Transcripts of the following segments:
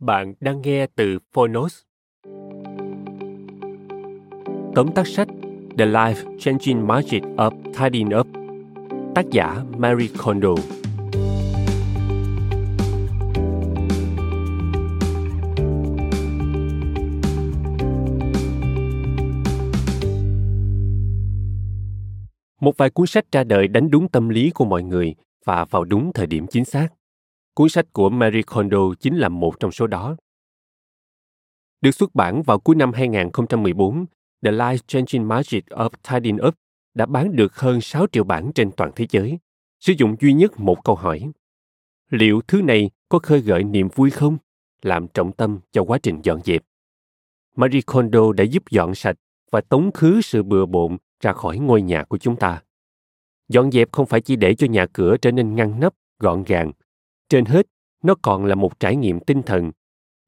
Bạn đang nghe từ Phonos. Tóm tắt sách, The Life Changing Magic of Tidying Up, Tác giả Marie Kondo Một vài cuốn sách ra đời đánh đúng tâm lý của mọi người và vào đúng thời điểm chính xác. Cuốn sách của Marie Kondo chính là một trong số đó. Được xuất bản vào cuối năm 2014, The Life Changing Magic of Tidying Up đã bán được hơn 6 triệu bản trên toàn thế giới, sử dụng duy nhất một câu hỏi. Liệu thứ này có khơi gợi niềm vui không? Làm trọng tâm cho quá trình dọn dẹp. Marie Kondo đã giúp dọn sạch và tống khứ sự bừa bộn ra khỏi ngôi nhà của chúng ta. Dọn dẹp không phải chỉ để cho nhà cửa trở nên ngăn nắp, gọn gàng. Trên hết, nó còn là một trải nghiệm tinh thần.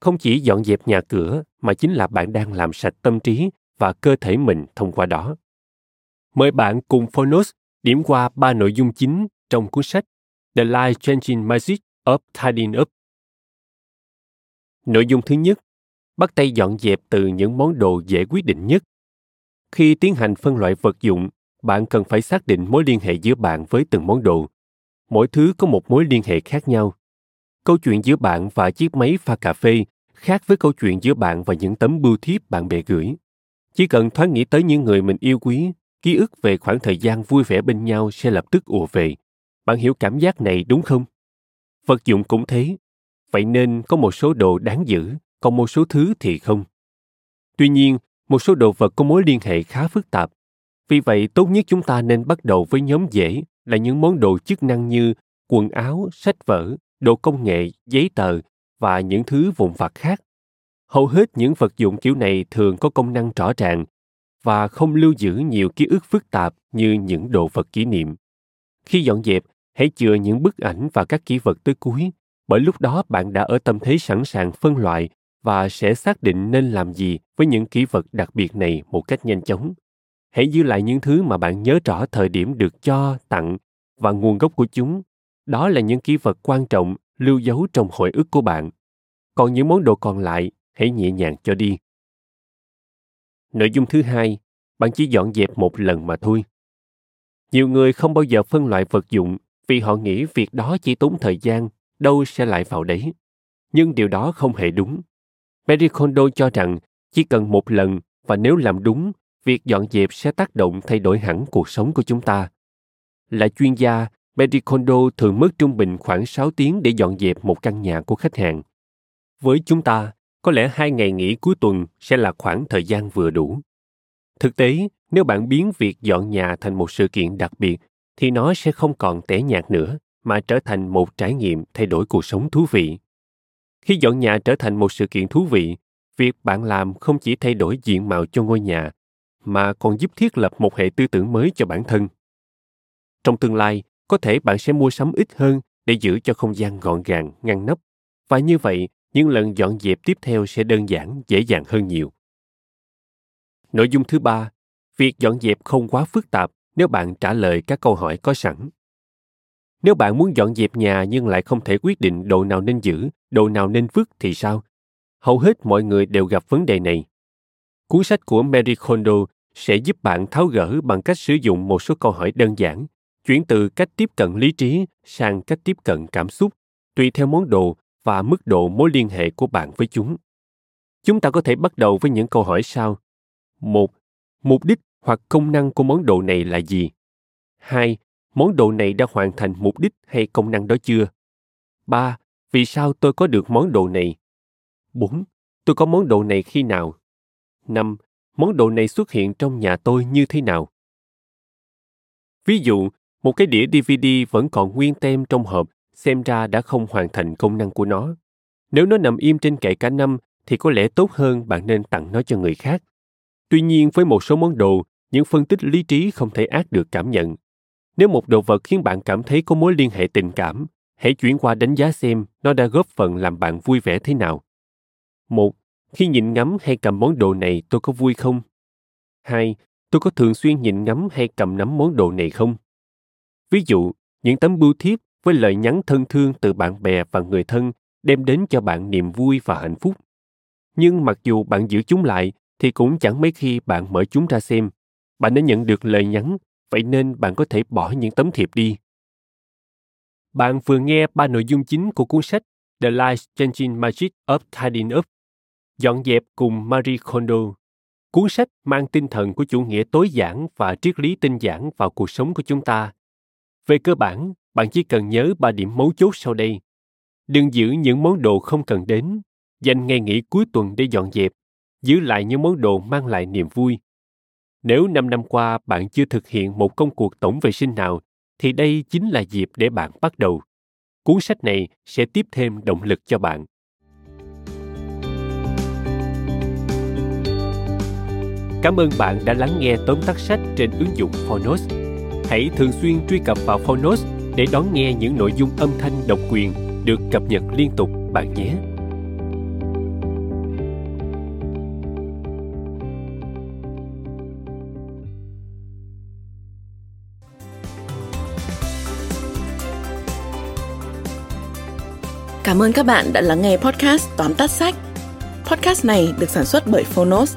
Không chỉ dọn dẹp nhà cửa mà chính là bạn đang làm sạch tâm trí và cơ thể mình thông qua đó. Mời bạn cùng Phonos điểm qua ba nội dung chính trong cuốn sách The Life Changing Magic of Tidying Up. Nội dung thứ nhất, bắt tay dọn dẹp từ những món đồ dễ quyết định nhất. Khi tiến hành phân loại vật dụng, bạn cần phải xác định mối liên hệ giữa bạn với từng món đồ. Mỗi thứ có một mối liên hệ khác nhau. Câu chuyện giữa bạn và chiếc máy pha cà phê khác với câu chuyện giữa bạn và những tấm bưu thiếp bạn bè gửi. Chỉ cần thoáng nghĩ tới những người mình yêu quý, ký ức về khoảng thời gian vui vẻ bên nhau sẽ lập tức ùa về. Bạn hiểu cảm giác này đúng không? Vật dụng cũng thế. Vậy nên có một số đồ đáng giữ, còn một số thứ thì không. Tuy nhiên, một số đồ vật có mối liên hệ khá phức tạp. Vì vậy, tốt nhất chúng ta nên bắt đầu với nhóm dễ là những món đồ chức năng như quần áo, sách vở, đồ công nghệ, giấy tờ và những thứ vụn vặt khác hầu hết những vật dụng kiểu này thường có công năng rõ ràng và không lưu giữ nhiều ký ức phức tạp như những đồ vật kỷ niệm. Khi dọn dẹp, hãy chừa những bức ảnh và các kỷ vật tới cuối, bởi lúc đó bạn đã ở tâm thế sẵn sàng phân loại và sẽ xác định nên làm gì với những kỷ vật đặc biệt này một cách nhanh chóng. Hãy giữ lại những thứ mà bạn nhớ rõ thời điểm được cho, tặng và nguồn gốc của chúng. Đó là những kỷ vật quan trọng lưu dấu trong hồi ức của bạn. Còn những món đồ còn lại hãy nhẹ nhàng cho đi. Nội dung thứ hai, bạn chỉ dọn dẹp một lần mà thôi. Nhiều người không bao giờ phân loại vật dụng vì họ nghĩ việc đó chỉ tốn thời gian, đâu sẽ lại vào đấy. Nhưng điều đó không hề đúng. Marie Kondo cho rằng chỉ cần một lần và nếu làm đúng, việc dọn dẹp sẽ tác động thay đổi hẳn cuộc sống của chúng ta. Là chuyên gia, Marie Kondo thường mất trung bình khoảng 6 tiếng để dọn dẹp một căn nhà của khách hàng. Với chúng ta, có lẽ hai ngày nghỉ cuối tuần sẽ là khoảng thời gian vừa đủ thực tế nếu bạn biến việc dọn nhà thành một sự kiện đặc biệt thì nó sẽ không còn tẻ nhạt nữa mà trở thành một trải nghiệm thay đổi cuộc sống thú vị khi dọn nhà trở thành một sự kiện thú vị việc bạn làm không chỉ thay đổi diện mạo cho ngôi nhà mà còn giúp thiết lập một hệ tư tưởng mới cho bản thân. Trong tương lai, có thể bạn sẽ mua sắm ít hơn để giữ cho không gian gọn gàng, ngăn nắp. Và như vậy, những lần dọn dẹp tiếp theo sẽ đơn giản, dễ dàng hơn nhiều. Nội dung thứ ba, việc dọn dẹp không quá phức tạp nếu bạn trả lời các câu hỏi có sẵn. Nếu bạn muốn dọn dẹp nhà nhưng lại không thể quyết định đồ nào nên giữ đồ nào nên vứt thì sao? Hầu hết mọi người đều gặp vấn đề này. Cuốn sách của Mary Kondo sẽ giúp bạn tháo gỡ bằng cách sử dụng một số câu hỏi đơn giản, chuyển từ cách tiếp cận lý trí sang cách tiếp cận cảm xúc, tùy theo món đồ và mức độ mối liên hệ của bạn với chúng. Chúng ta có thể bắt đầu với những câu hỏi sau. Một, mục đích hoặc công năng của món đồ này là gì? Hai, món đồ này đã hoàn thành mục đích hay công năng đó chưa? Ba, vì sao tôi có được món đồ này? Bốn, tôi có món đồ này khi nào? Năm, món đồ này xuất hiện trong nhà tôi như thế nào? Ví dụ, một cái đĩa DVD vẫn còn nguyên tem trong hộp, xem ra đã không hoàn thành công năng của nó. Nếu nó nằm im trên kệ cả năm, thì có lẽ tốt hơn bạn nên tặng nó cho người khác. Tuy nhiên, với một số món đồ, những phân tích lý trí không thể ác được cảm nhận. Nếu một đồ vật khiến bạn cảm thấy có mối liên hệ tình cảm, hãy chuyển qua đánh giá xem nó đã góp phần làm bạn vui vẻ thế nào. Một, khi nhìn ngắm hay cầm món đồ này tôi có vui không? Hai, tôi có thường xuyên nhìn ngắm hay cầm nắm món đồ này không? Ví dụ, những tấm bưu thiếp với lời nhắn thân thương từ bạn bè và người thân đem đến cho bạn niềm vui và hạnh phúc. Nhưng mặc dù bạn giữ chúng lại, thì cũng chẳng mấy khi bạn mở chúng ra xem. Bạn đã nhận được lời nhắn, vậy nên bạn có thể bỏ những tấm thiệp đi. Bạn vừa nghe ba nội dung chính của cuốn sách The Life Changing Magic of Tidying Up, dọn dẹp cùng Marie Kondo. Cuốn sách mang tinh thần của chủ nghĩa tối giản và triết lý tinh giản vào cuộc sống của chúng ta. Về cơ bản, bạn chỉ cần nhớ ba điểm mấu chốt sau đây. Đừng giữ những món đồ không cần đến, dành ngày nghỉ cuối tuần để dọn dẹp, giữ lại những món đồ mang lại niềm vui. Nếu năm năm qua bạn chưa thực hiện một công cuộc tổng vệ sinh nào, thì đây chính là dịp để bạn bắt đầu. Cuốn sách này sẽ tiếp thêm động lực cho bạn. Cảm ơn bạn đã lắng nghe tóm tắt sách trên ứng dụng Phonos. Hãy thường xuyên truy cập vào Phonos để đón nghe những nội dung âm thanh độc quyền được cập nhật liên tục bạn nhé. Cảm ơn các bạn đã lắng nghe podcast tóm tắt sách. Podcast này được sản xuất bởi Phonos,